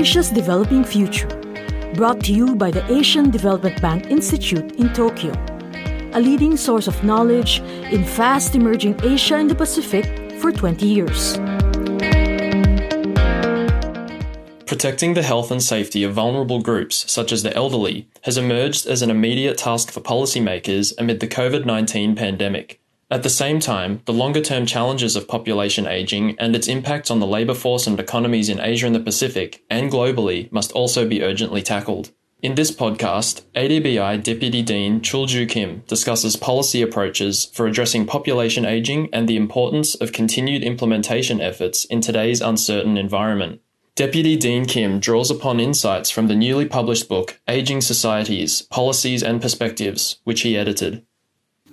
Asia's Developing Future, brought to you by the Asian Development Bank Institute in Tokyo, a leading source of knowledge in fast emerging Asia and the Pacific for 20 years. Protecting the health and safety of vulnerable groups, such as the elderly, has emerged as an immediate task for policymakers amid the COVID 19 pandemic. At the same time, the longer term challenges of population aging and its impacts on the labour force and economies in Asia and the Pacific, and globally, must also be urgently tackled. In this podcast, ADBI Deputy Dean Chulju Kim discusses policy approaches for addressing population aging and the importance of continued implementation efforts in today's uncertain environment. Deputy Dean Kim draws upon insights from the newly published book Aging Societies Policies and Perspectives, which he edited.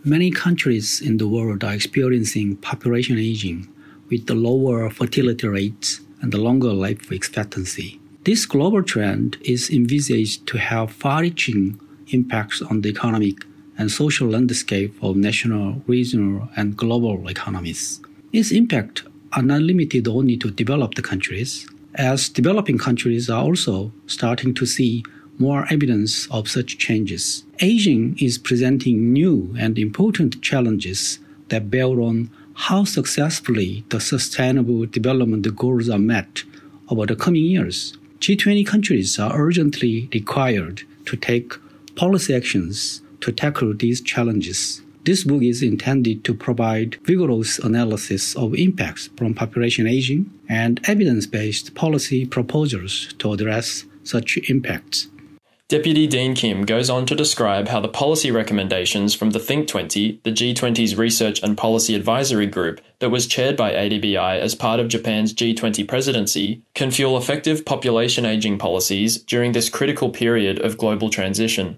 Many countries in the world are experiencing population aging with the lower fertility rates and the longer life expectancy. This global trend is envisaged to have far reaching impacts on the economic and social landscape of national, regional, and global economies. Its impact are not limited only to developed countries, as developing countries are also starting to see more evidence of such changes. Aging is presenting new and important challenges that bear on how successfully the sustainable development goals are met over the coming years. G20 countries are urgently required to take policy actions to tackle these challenges. This book is intended to provide vigorous analysis of impacts from population aging and evidence based policy proposals to address such impacts. Deputy Dean Kim goes on to describe how the policy recommendations from the Think 20, the G20's research and policy advisory group that was chaired by ADBI as part of Japan's G20 presidency, can fuel effective population aging policies during this critical period of global transition.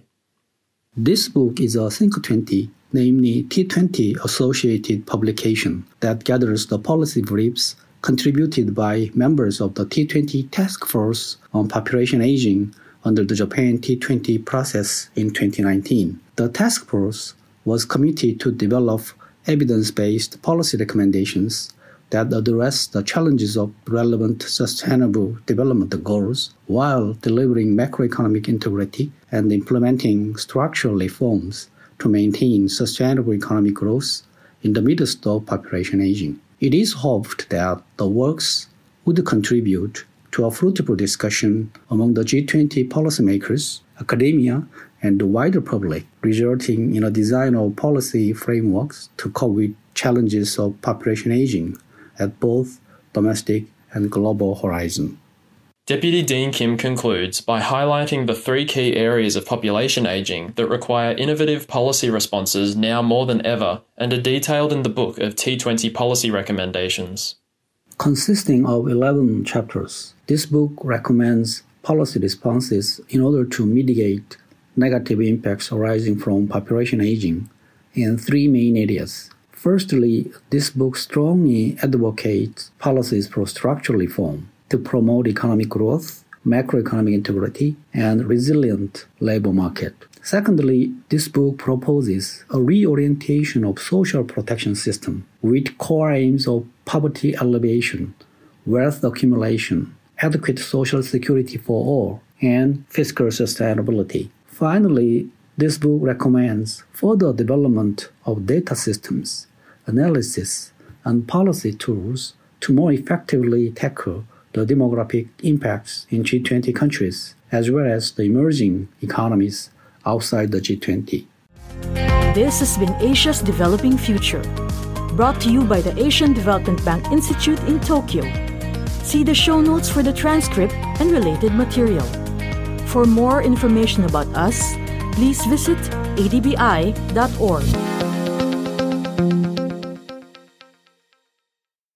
This book is a Think 20, namely T20 associated publication that gathers the policy briefs contributed by members of the T20 Task Force on Population Aging under the Japan T20 process in 2019. The task force was committed to develop evidence based policy recommendations that address the challenges of relevant sustainable development goals while delivering macroeconomic integrity and implementing structural reforms to maintain sustainable economic growth in the midst of population aging. It is hoped that the works would contribute to a fruitful discussion among the G20 policymakers, academia, and the wider public, resulting in a design of policy frameworks to cope with challenges of population aging at both domestic and global horizon. Deputy Dean Kim concludes by highlighting the three key areas of population aging that require innovative policy responses now more than ever and are detailed in the book of T20 policy recommendations. Consisting of 11 chapters, this book recommends policy responses in order to mitigate negative impacts arising from population aging in three main areas. Firstly, this book strongly advocates policies for structural reform to promote economic growth, macroeconomic integrity, and resilient labor market. Secondly, this book proposes a reorientation of social protection system with core aims of poverty alleviation, wealth accumulation, adequate social security for all, and fiscal sustainability. Finally, this book recommends further development of data systems, analysis, and policy tools to more effectively tackle the demographic impacts in G20 countries, as well as the emerging economies outside the G20. This has been Asia's Developing Future, brought to you by the Asian Development Bank Institute in Tokyo. See the show notes for the transcript and related material. For more information about us, please visit adbi.org.